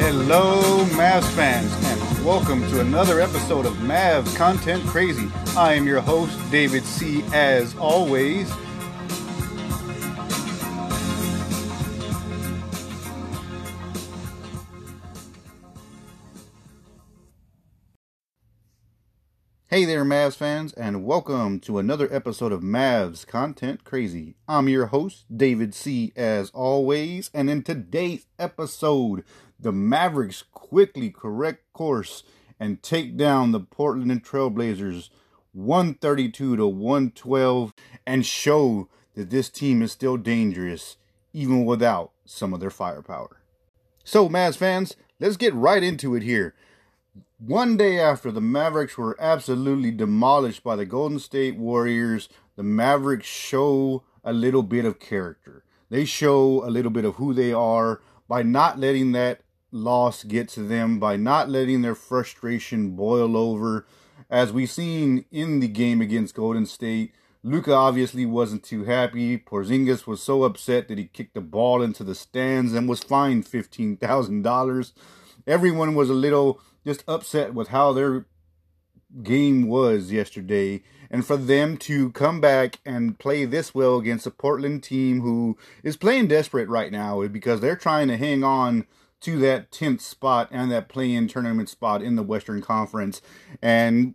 Hello, Mavs fans, and welcome to another episode of Mavs Content Crazy. I am your host, David C. As always, Hey there, Mavs fans, and welcome to another episode of Mavs Content Crazy. I'm your host, David C., as always, and in today's episode, the Mavericks quickly correct course and take down the Portland Trailblazers 132 to 112 and show that this team is still dangerous even without some of their firepower. So, Mavs fans, let's get right into it here. One day after the Mavericks were absolutely demolished by the Golden State Warriors, the Mavericks show a little bit of character. They show a little bit of who they are by not letting that loss get to them, by not letting their frustration boil over. As we've seen in the game against Golden State, Luka obviously wasn't too happy. Porzingis was so upset that he kicked the ball into the stands and was fined $15,000. Everyone was a little just upset with how their game was yesterday. And for them to come back and play this well against a Portland team who is playing desperate right now because they're trying to hang on to that 10th spot and that play in tournament spot in the Western Conference. And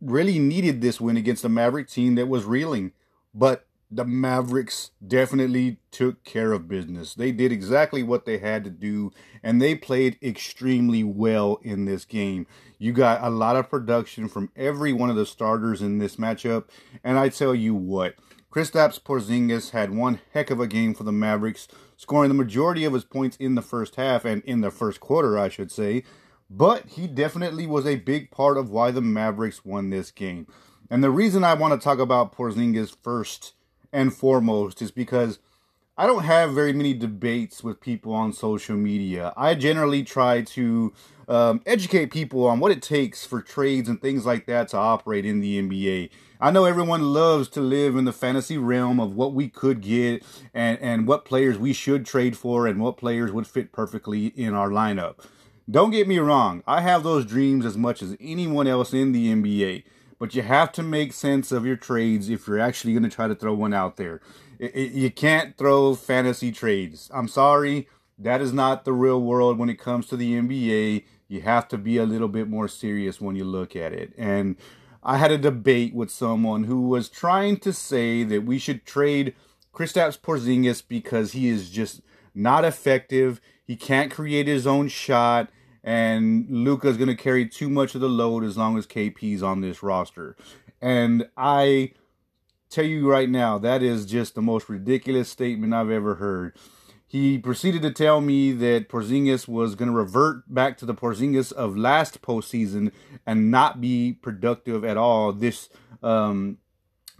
really needed this win against a Maverick team that was reeling. But the Mavericks definitely took care of business. They did exactly what they had to do, and they played extremely well in this game. You got a lot of production from every one of the starters in this matchup, and I tell you what, Kristaps Porzingis had one heck of a game for the Mavericks, scoring the majority of his points in the first half and in the first quarter, I should say. But he definitely was a big part of why the Mavericks won this game. And the reason I want to talk about Porzingis first and foremost is because I don't have very many debates with people on social media. I generally try to um, educate people on what it takes for trades and things like that to operate in the NBA. I know everyone loves to live in the fantasy realm of what we could get and, and what players we should trade for and what players would fit perfectly in our lineup. Don't get me wrong, I have those dreams as much as anyone else in the NBA but you have to make sense of your trades if you're actually going to try to throw one out there. It, it, you can't throw fantasy trades. I'm sorry, that is not the real world when it comes to the NBA. You have to be a little bit more serious when you look at it. And I had a debate with someone who was trying to say that we should trade Kristaps Porzingis because he is just not effective. He can't create his own shot and Luka's going to carry too much of the load as long as KP's on this roster. And I tell you right now, that is just the most ridiculous statement I've ever heard. He proceeded to tell me that Porzingis was going to revert back to the Porzingis of last postseason and not be productive at all this um,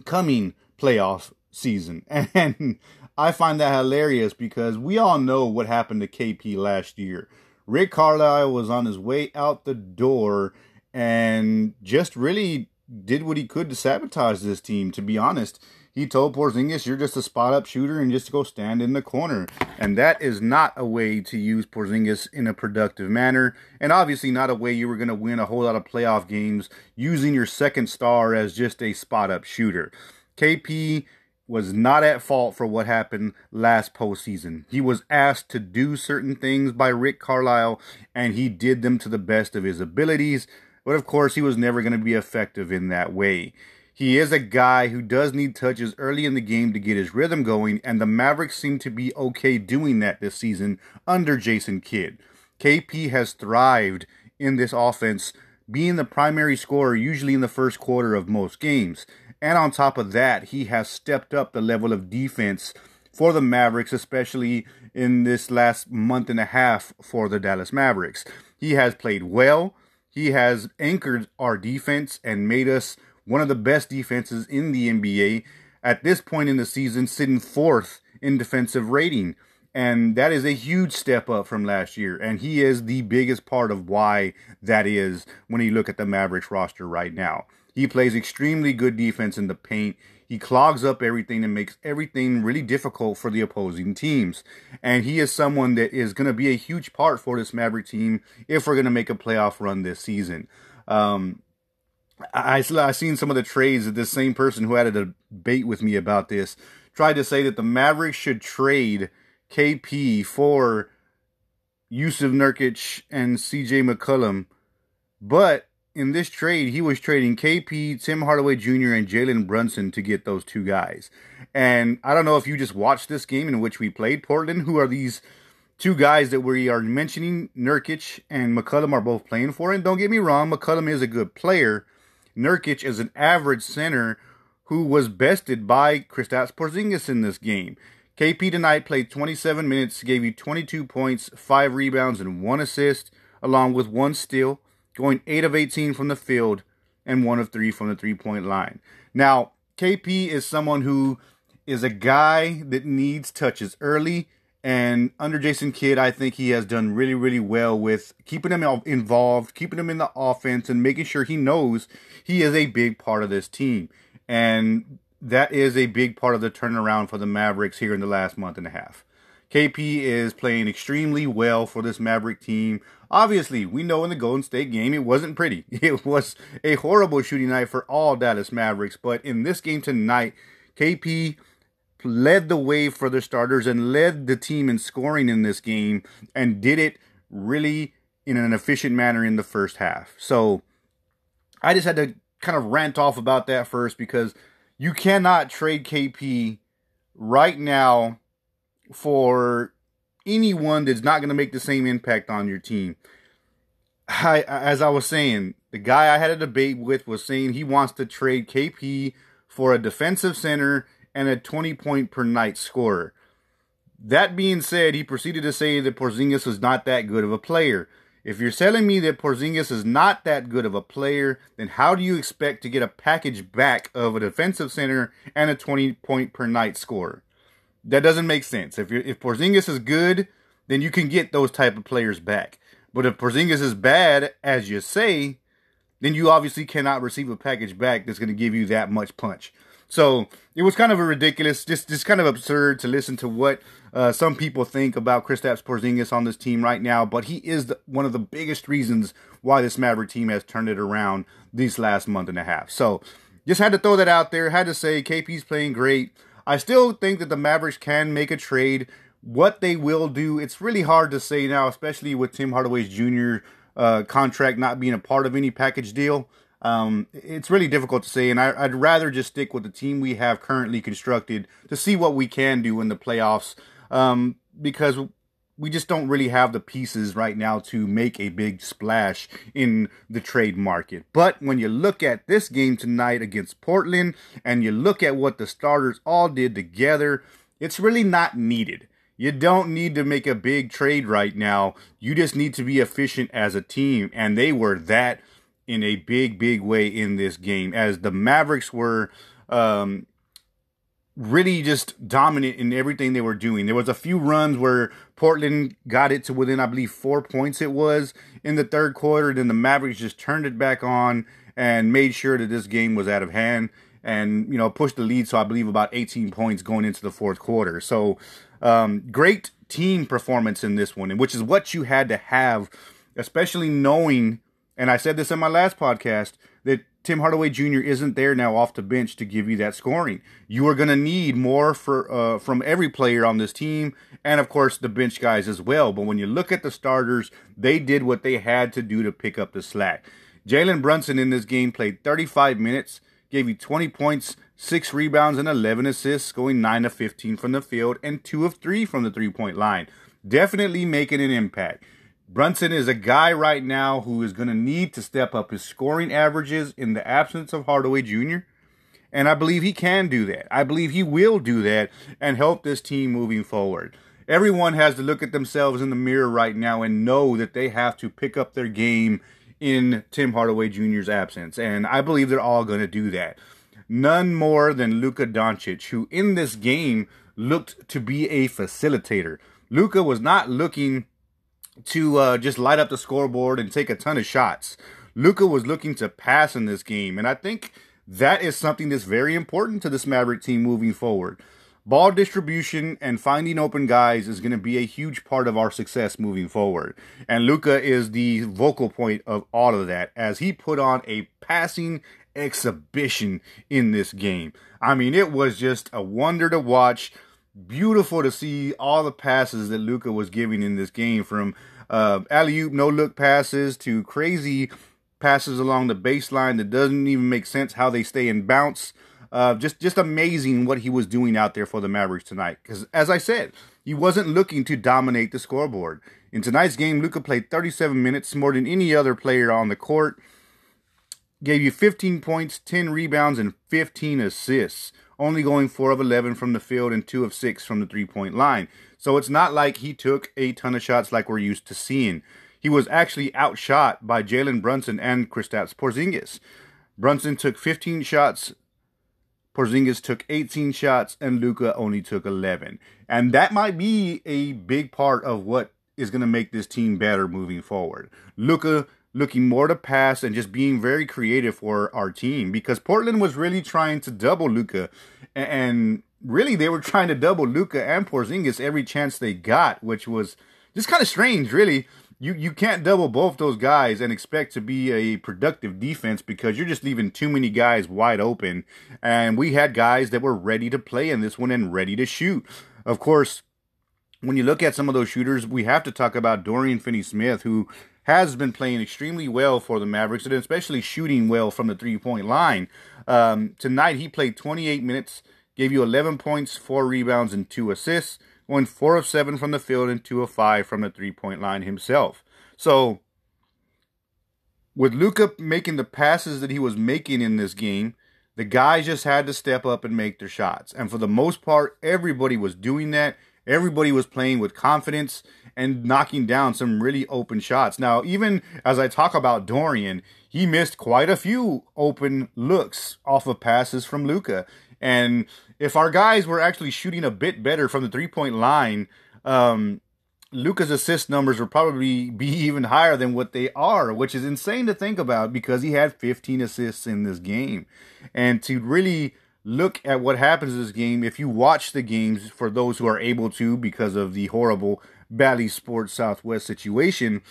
coming playoff season. And I find that hilarious because we all know what happened to KP last year. Rick Carlisle was on his way out the door and just really did what he could to sabotage this team, to be honest. He told Porzingis, you're just a spot up shooter and just go stand in the corner. And that is not a way to use Porzingis in a productive manner. And obviously not a way you were going to win a whole lot of playoff games using your second star as just a spot up shooter. KP was not at fault for what happened last postseason. He was asked to do certain things by Rick Carlisle, and he did them to the best of his abilities. But of course, he was never going to be effective in that way. He is a guy who does need touches early in the game to get his rhythm going, and the Mavericks seem to be okay doing that this season under Jason Kidd. KP has thrived in this offense, being the primary scorer usually in the first quarter of most games. And on top of that, he has stepped up the level of defense for the Mavericks, especially in this last month and a half for the Dallas Mavericks. He has played well. He has anchored our defense and made us one of the best defenses in the NBA. At this point in the season, sitting fourth in defensive rating. And that is a huge step up from last year. And he is the biggest part of why that is when you look at the Mavericks roster right now. He plays extremely good defense in the paint. He clogs up everything and makes everything really difficult for the opposing teams. And he is someone that is going to be a huge part for this Maverick team if we're going to make a playoff run this season. Um, I, I seen some of the trades that this same person who had a debate with me about this tried to say that the Mavericks should trade KP for Jusuf Nurkic and CJ McCollum. But in this trade, he was trading KP, Tim Hardaway Jr., and Jalen Brunson to get those two guys. And I don't know if you just watched this game in which we played Portland. Who are these two guys that we are mentioning? Nurkic and McCollum are both playing for. And don't get me wrong, McCollum is a good player. Nurkic is an average center who was bested by Kristaps Porzingis in this game. KP tonight played 27 minutes, gave you 22 points, 5 rebounds, and 1 assist, along with 1 steal going 8 of 18 from the field and 1 of 3 from the three point line. Now, KP is someone who is a guy that needs touches early. And under Jason Kidd, I think he has done really, really well with keeping him involved, keeping him in the offense, and making sure he knows he is a big part of this team. And that is a big part of the turnaround for the Mavericks here in the last month and a half. KP is playing extremely well for this Maverick team. Obviously, we know in the Golden State game it wasn't pretty. It was a horrible shooting night for all Dallas Mavericks, but in this game tonight, KP led the way for the starters and led the team in scoring in this game and did it really in an efficient manner in the first half. So I just had to kind of rant off about that first because you cannot trade KP right now for anyone that's not going to make the same impact on your team. I, as I was saying, the guy I had a debate with was saying he wants to trade KP for a defensive center and a 20 point per night scorer. That being said, he proceeded to say that Porzingis was not that good of a player. If you're telling me that Porzingis is not that good of a player, then how do you expect to get a package back of a defensive center and a 20 point per night scorer? That doesn't make sense. If you if Porzingis is good, then you can get those type of players back. But if Porzingis is bad, as you say, then you obviously cannot receive a package back that's going to give you that much punch. So it was kind of a ridiculous, just just kind of absurd to listen to what uh, some people think about Kristaps Porzingis on this team right now. But he is the, one of the biggest reasons why this Maverick team has turned it around these last month and a half. So just had to throw that out there. Had to say KP's playing great. I still think that the Mavericks can make a trade. What they will do, it's really hard to say now, especially with Tim Hardaway's Jr. Uh, contract not being a part of any package deal. Um, it's really difficult to say, and I, would rather just stick with the team we have currently constructed to see what we can do in the playoffs. Um, because we just don't really have the pieces right now to make a big splash in the trade market. But when you look at this game tonight against Portland and you look at what the starters all did together, it's really not needed. You don't need to make a big trade right now. You just need to be efficient as a team. And they were that in a big, big way in this game. As the Mavericks were um, really just dominant in everything they were doing. There was a few runs where Portland got it to within, I believe, four points it was in the third quarter. Then the Mavericks just turned it back on and made sure that this game was out of hand and, you know, pushed the lead. So I believe about 18 points going into the fourth quarter. So um, great team performance in this one, which is what you had to have, especially knowing, and I said this in my last podcast, Tim Hardaway Jr. isn't there now off the bench to give you that scoring. You are going to need more for uh, from every player on this team, and of course the bench guys as well. But when you look at the starters, they did what they had to do to pick up the slack. Jalen Brunson in this game played 35 minutes, gave you 20 points, six rebounds, and 11 assists, going 9 of 15 from the field and 2 of 3 from the three point line. Definitely making an impact. Brunson is a guy right now who is going to need to step up his scoring averages in the absence of Hardaway Jr. And I believe he can do that. I believe he will do that and help this team moving forward. Everyone has to look at themselves in the mirror right now and know that they have to pick up their game in Tim Hardaway Jr.'s absence. And I believe they're all going to do that. None more than Luka Doncic, who in this game looked to be a facilitator. Luka was not looking to uh, just light up the scoreboard and take a ton of shots. Luka was looking to pass in this game, and I think that is something that's very important to this Maverick team moving forward. Ball distribution and finding open guys is going to be a huge part of our success moving forward. And Luka is the vocal point of all of that as he put on a passing exhibition in this game. I mean, it was just a wonder to watch. Beautiful to see all the passes that Luka was giving in this game from uh, alley oop, no look passes to crazy passes along the baseline that doesn't even make sense how they stay in bounce. Uh, just just amazing what he was doing out there for the Mavericks tonight. Because as I said, he wasn't looking to dominate the scoreboard. In tonight's game, Luka played 37 minutes, more than any other player on the court. Gave you 15 points, 10 rebounds, and 15 assists. Only going 4 of 11 from the field and 2 of 6 from the three point line. So it's not like he took a ton of shots like we're used to seeing. He was actually outshot by Jalen Brunson and Kristaps Porzingis. Brunson took 15 shots, Porzingis took 18 shots, and Luka only took 11. And that might be a big part of what is going to make this team better moving forward. Luka looking more to pass and just being very creative for our team because Portland was really trying to double Luka and really they were trying to double Luka and Porzingis every chance they got, which was just kind of strange, really. You you can't double both those guys and expect to be a productive defense because you're just leaving too many guys wide open. And we had guys that were ready to play in this one and ready to shoot. Of course, when you look at some of those shooters, we have to talk about Dorian Finney Smith, who has been playing extremely well for the Mavericks and especially shooting well from the three point line. Um, tonight, he played 28 minutes gave you 11 points, 4 rebounds, and 2 assists, going 4 of 7 from the field and 2 of 5 from the three point line himself. So, with Luka making the passes that he was making in this game, the guys just had to step up and make their shots. And for the most part, everybody was doing that. Everybody was playing with confidence and knocking down some really open shots. Now, even as I talk about Dorian, he missed quite a few open looks off of passes from Luka. And if our guys were actually shooting a bit better from the three point line, um, Luka's assist numbers would probably be even higher than what they are, which is insane to think about because he had 15 assists in this game. And to really look at what happens in this game, if you watch the games for those who are able to because of the horrible Bally Sports Southwest situation,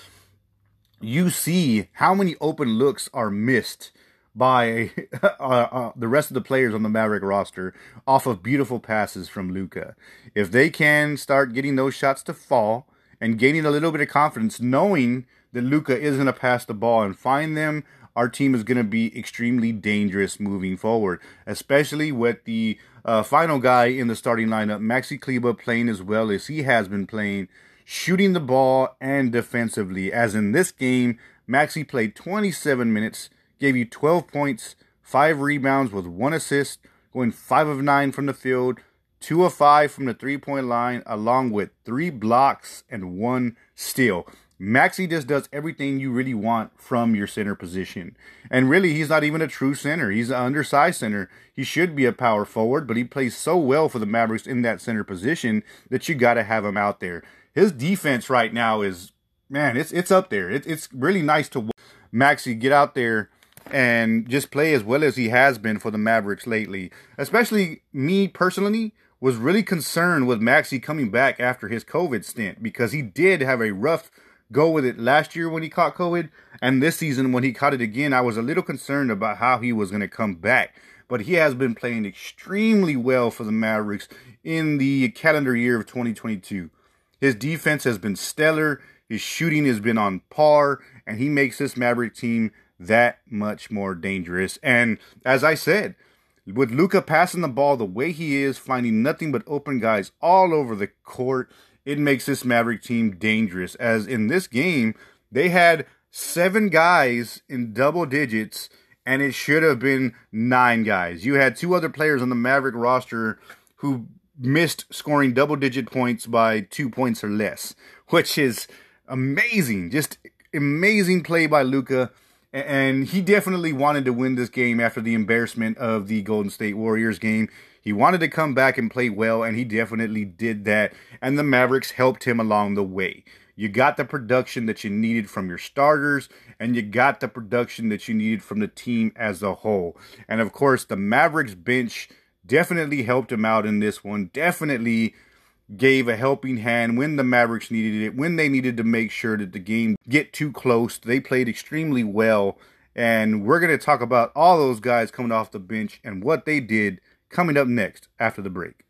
you see how many open looks are missed by uh, uh, the rest of the players on the Maverick roster off of beautiful passes from Luka. If they can start getting those shots to fall and gaining a little bit of confidence, knowing that Luka is going to pass the ball and find them, our team is going to be extremely dangerous moving forward, especially with the uh, final guy in the starting lineup, Maxi Kleber, playing as well as he has been playing, shooting the ball and defensively. As in this game, Maxi played 27 minutes gave you 12 points, 5 rebounds with 1 assist, going 5 of 9 from the field, 2 of 5 from the three point line, along with 3 blocks and 1 steal. Maxi just does everything you really want from your center position. And really, he's not even a true center. He's an undersized center. He should be a power forward, but he plays so well for the Mavericks in that center position that you got to have him out there. His defense right now is, man, it's it's up there. It, it's really nice to Maxi get out there and just play as well as he has been for the Mavericks lately. Especially me personally was really concerned with Maxi coming back after his COVID stint because he did have a rough go with it last year when he caught COVID and this season when he caught it again. I was a little concerned about how he was going to come back. But he has been playing extremely well for the Mavericks in the calendar year of 2022. His defense has been stellar. His shooting has been on par, and he makes this Maverick team that much more dangerous. And as I said, with Luka passing the ball the way he is, finding nothing but open guys all over the court, it makes this Maverick team dangerous. As in this game, they had seven guys in double digits, and it should have been nine guys. You had two other players on the Maverick roster who missed scoring double digit points by two points or less, which is amazing. Just amazing play by Luka. and he definitely wanted to win this game after the embarrassment of the Golden State Warriors game. He wanted to come back and play well, and he definitely did that. And the Mavericks helped him along the way. You got the production that you needed from your starters, and you got the production that you needed from the team as a whole. And of course, the Mavericks bench definitely helped him out in this one. Definitely gave a helping hand when the Mavericks needed it, when they needed to make sure that the game get too close. They played extremely well. And we're going to talk about all those guys coming off the bench and what they did coming up next after the break.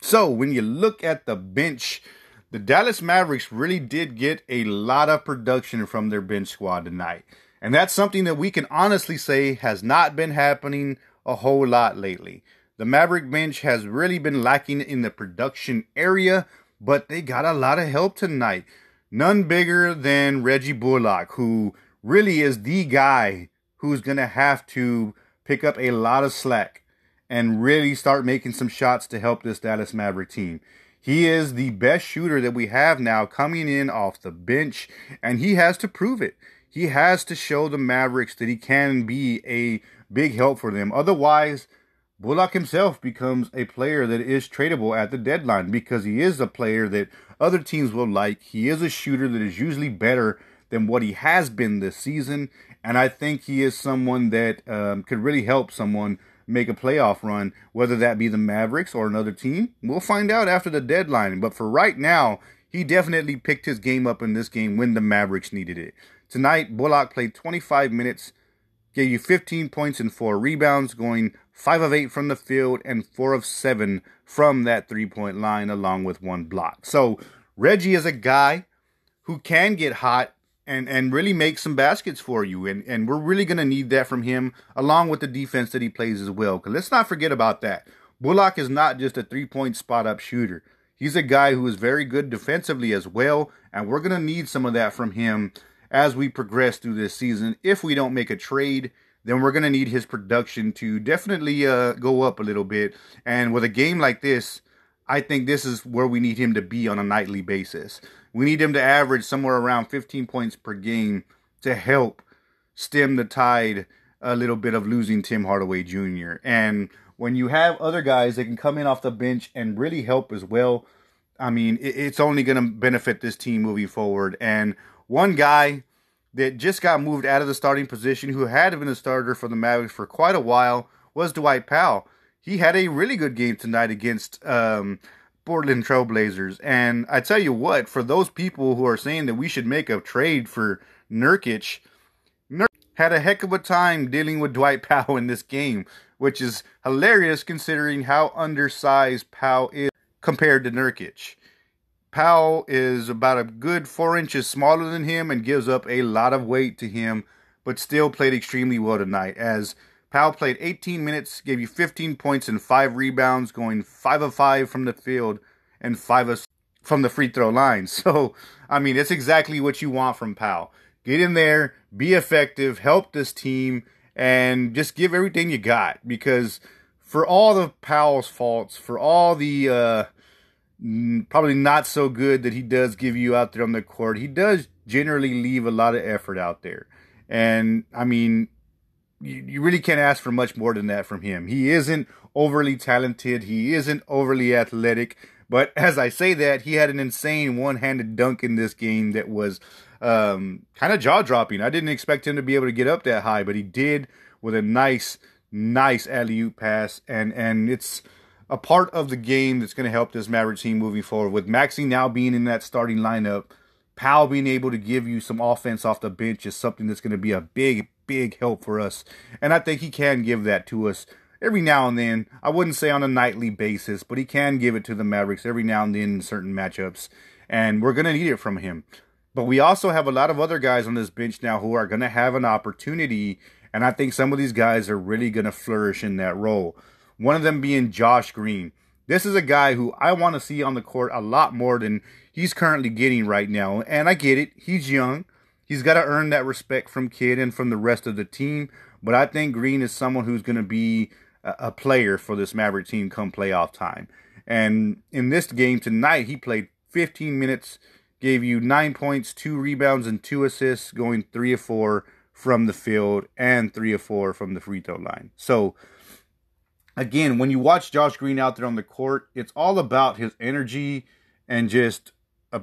So, when you look at the bench, the Dallas Mavericks really did get a lot of production from their bench squad tonight. And that's something that we can honestly say has not been happening a whole lot lately. The Maverick bench has really been lacking in the production area, but they got a lot of help tonight. None bigger than Reggie Bullock, who really is the guy who's going to have to pick up a lot of slack and really start making some shots to help this Dallas Maverick team. He is the best shooter that we have now coming in off the bench, and he has to prove it. He has to show the Mavericks that he can be a big help for them. Otherwise, Bullock himself becomes a player that is tradable at the deadline because he is a player that other teams will like. He is a shooter that is usually better than what he has been this season. And I think he is someone that um, could really help someone make a playoff run, whether that be the Mavericks or another team. We'll find out after the deadline. But for right now, he definitely picked his game up in this game when the Mavericks needed it. Tonight, Bullock played 25 minutes, gave you 15 points and four rebounds, going 5 of 8 from the field and 4 of 7 from that three point line, along with one block. So, Reggie is a guy who can get hot and and really make some baskets for you. And and we're really going to need that from him, along with the defense that he plays as well. Because let's not forget about that. Bullock is not just a three point spot up shooter. He's a guy who is very good defensively as well, and we're going to need some of that from him as we progress through this season. If we don't make a trade, then we're going to need his production to definitely uh, go up a little bit. And with a game like this, I think this is where we need him to be on a nightly basis. We need him to average somewhere around 15 points per game to help stem the tide a little bit of losing Tim Hardaway Jr. And when you have other guys that can come in off the bench and really help as well, I mean, it's only going to benefit this team moving forward. And one guy that just got moved out of the starting position, who had been a starter for the Mavericks for quite a while, was Dwight Powell he had a really good game tonight against um, Portland Trailblazers. And I tell you what, for those people who are saying that we should make a trade for Nurkic, Nurkic had a heck of a time dealing with Dwight Powell in this game, which is hilarious considering how undersized Powell is compared to Nurkic. Powell is about a good four inches smaller than him and gives up a lot of weight to him, but still played extremely well tonight as Powell played 18 minutes, gave you 15 points and 5 rebounds, going 5 of 5 from the field and 5 of from the free throw line. So, I mean, it's exactly what you want from Powell. Get in there, be effective, help this team, and just give everything you got. Because for all the Powell's faults, for all the uh, probably not so good that he does give you out there on the court, he does generally leave a lot of effort out there. And I mean, you, you really can't ask for much more than that from him. He isn't overly talented, he isn't overly athletic, but as I say that, he had an insane one handed dunk in this game that was um, kind of jaw dropping. I didn't expect him to be able to get up that high, but he did with a nice, nice alley oop pass. And, and it's a part of the game that's going to help this Maverick team moving forward. With Maxi now being in that starting lineup, Powell being able to give you some offense off the bench is something that's going to be a big, big help for us. And I think he can give that to us every now and then. I wouldn't say on a nightly basis, but he can give it to the Mavericks every now and then in certain matchups. And we're going to need it from him. But we also have a lot of other guys on this bench now who are going to have an opportunity. And I think some of these guys are really going to flourish in that role. One of them being Josh Green. This is a guy who I want to see on the court a lot more than he's currently getting right now. And I get it. He's young. He's got to earn that respect from Kidd and from the rest of the team. But I think Green is someone who's going to be a, a player for this Maverick team come playoff time. And in this game tonight, he played 15 minutes, gave you nine points, two rebounds, and two assists, going three of four from the field and three of four from the free throw line. So again, when you watch Josh Green out there on the court, it's all about his energy and just a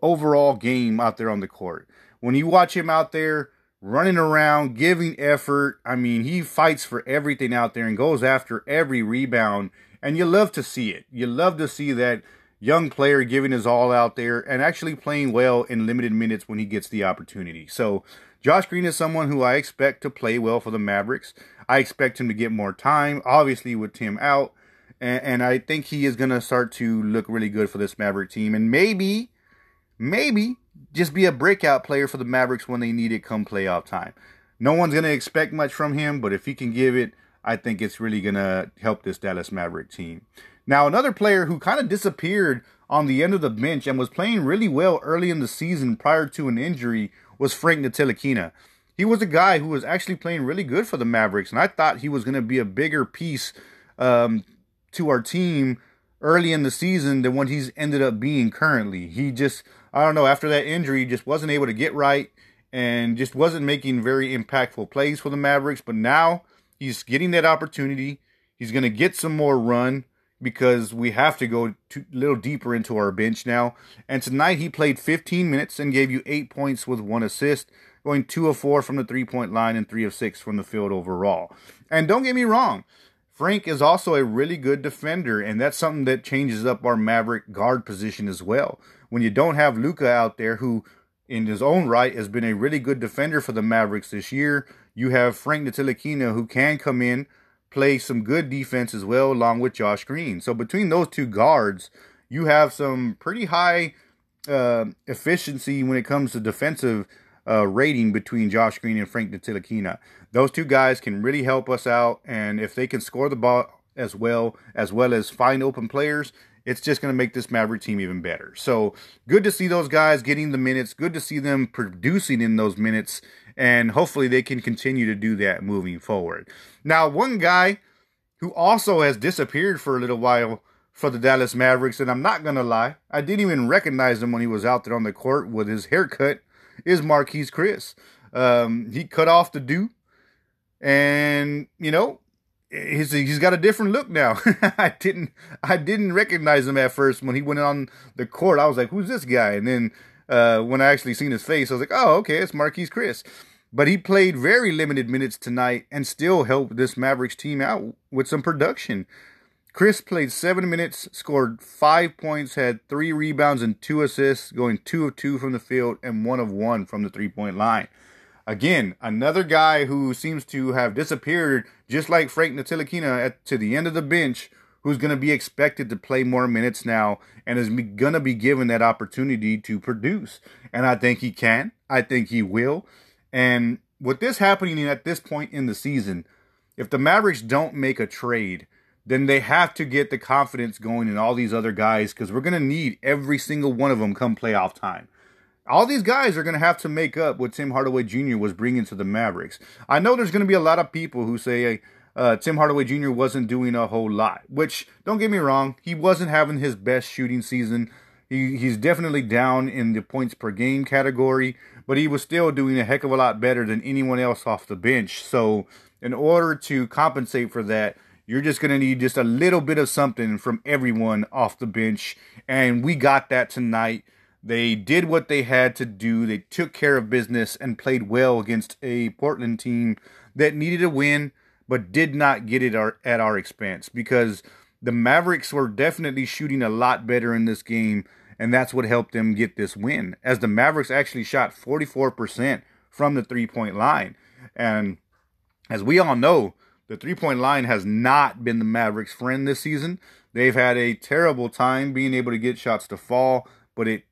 overall game out there on the court. When you watch him out there running around, giving effort, I mean, he fights for everything out there and goes after every rebound. And you love to see it. You love to see that young player giving his all out there and actually playing well in limited minutes when he gets the opportunity. So, Josh Green is someone who I expect to play well for the Mavericks. I expect him to get more time, obviously, with Tim out. And, and I think he is going to start to look really good for this Maverick team. And maybe, maybe just be a breakout player for the Mavericks when they need it come playoff time. No one's going to expect much from him, but if he can give it, I think it's really going to help this Dallas Maverick team. Now, another player who kind of disappeared on the end of the bench and was playing really well early in the season prior to an injury was Frank Ntilikina. He was a guy who was actually playing really good for the Mavericks, and I thought he was going to be a bigger piece um, to our team early in the season than what he's ended up being currently. He just, I don't know, after that injury, just wasn't able to get right and just wasn't making very impactful plays for the Mavericks. But now he's getting that opportunity. He's going to get some more run because we have to go a little deeper into our bench now. And tonight he played 15 minutes and gave you eight points with one assist, going two of four from the three point line and three of six from the field overall. And don't get me wrong, Frank is also a really good defender, and that's something that changes up our Maverick guard position as well. When you don't have Luka out there, who in his own right has been a really good defender for the Mavericks this year, you have Frank Ntilikina who can come in play some good defense as well, along with Josh Green. So between those two guards, you have some pretty high uh, efficiency when it comes to defensive uh, rating between Josh Green and Frank Ntilikina. Those two guys can really help us out, and if they can score the ball as well as well as find open players, it's just going to make this Maverick team even better. So good to see those guys getting the minutes. Good to see them producing in those minutes and hopefully they can continue to do that moving forward. Now, one guy who also has disappeared for a little while for the Dallas Mavericks, and I'm not going to lie, I didn't even recognize him when he was out there on the court with his haircut, is Marquese Chriss. Um, he cut off the do, and, you know, he's he's got a different look now. I didn't I didn't recognize him at first when he went on the court. I was like, "Who's this guy?" And then uh, when I actually seen his face, I was like, oh, okay, it's Marquese Chriss. But he played very limited minutes tonight and still helped this Mavericks team out with some production. Chriss played seven minutes, scored five points, had three rebounds and two assists, going two of two from the field and one of one from the three point line. Again, another guy who seems to have disappeared, just like Frank Ntilikina, at to the end of the bench, who's going to be expected to play more minutes now and is going to be given that opportunity to produce. And I think he can. I think he will. And with this happening at this point in the season, if the Mavericks don't make a trade, then they have to get the confidence going in all these other guys because we're going to need every single one of them come playoff time. All these guys are going to have to make up what Tim Hardaway Jr. was bringing to the Mavericks. I know there's going to be a lot of people who say, hey, uh, Tim Hardaway Jr. wasn't doing a whole lot. Which, don't get me wrong, he wasn't having his best shooting season. He, he's definitely down in the points per game category, but he was still doing a heck of a lot better than anyone else off the bench. So, in order to compensate for that, you're just going to need just a little bit of something from everyone off the bench. And we got that tonight. They did what they had to do. They took care of business and played well against a Portland team that needed a win but did not get it our, at our expense because the Mavericks were definitely shooting a lot better in this game, and that's what helped them get this win. As the Mavericks actually shot 44% from the three point line. And as we all know, the three point line has not been the Mavericks' friend this season. They've had a terrible time being able to get shots to fall, but it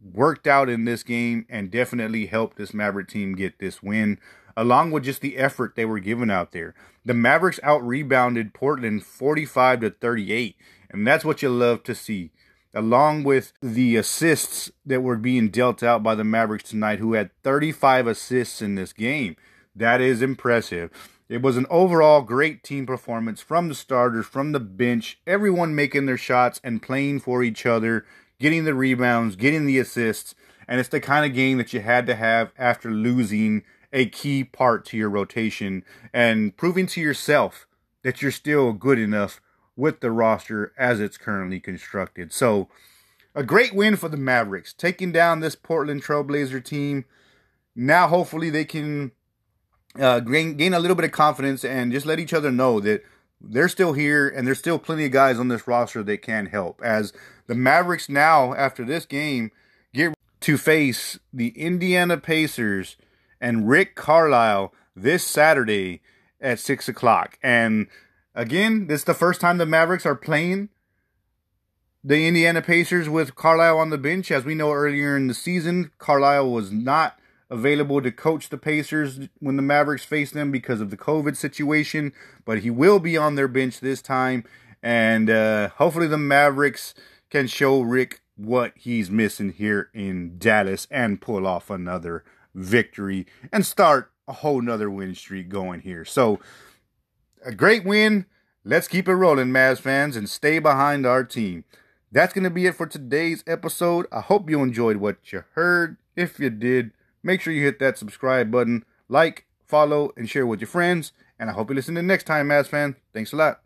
worked out in this game and definitely helped this Maverick team get this win along with just the effort they were giving out there. The Mavericks out rebounded Portland 45 to 38, and that's what you love to see. Along with the assists that were being dealt out by the Mavericks tonight, who had 35 assists in this game. That is impressive. It was an overall great team performance from the starters, from the bench, everyone making their shots and playing for each other, getting the rebounds, getting the assists. And it's the kind of game that you had to have after losing a key part to your rotation and proving to yourself that you're still good enough with the roster as it's currently constructed. So, a great win for the Mavericks, taking down this Portland Trailblazer team. Now, hopefully, they can uh, gain, gain a little bit of confidence and just let each other know that they're still here and there's still plenty of guys on this roster that can help. As the Mavericks now, after this game, get to face the Indiana Pacers and Rick Carlisle this Saturday at 6 o'clock. And again, this is the first time the Mavericks are playing the Indiana Pacers with Carlisle on the bench. As we know earlier in the season, Carlisle was not available to coach the Pacers when the Mavericks face them because of the COVID situation, but he will be on their bench this time. And uh, hopefully, the Mavericks can show Rick what he's missing here in Dallas and pull off another victory and start a whole nother win streak going here. So, a great win. Let's keep it rolling, Mavs fans, and stay behind our team. That's going to be it for today's episode. I hope you enjoyed what you heard. If you did, make sure you hit that subscribe button, like, follow, and share with your friends. And I hope you listen to next time, Mavs fan. Thanks a lot.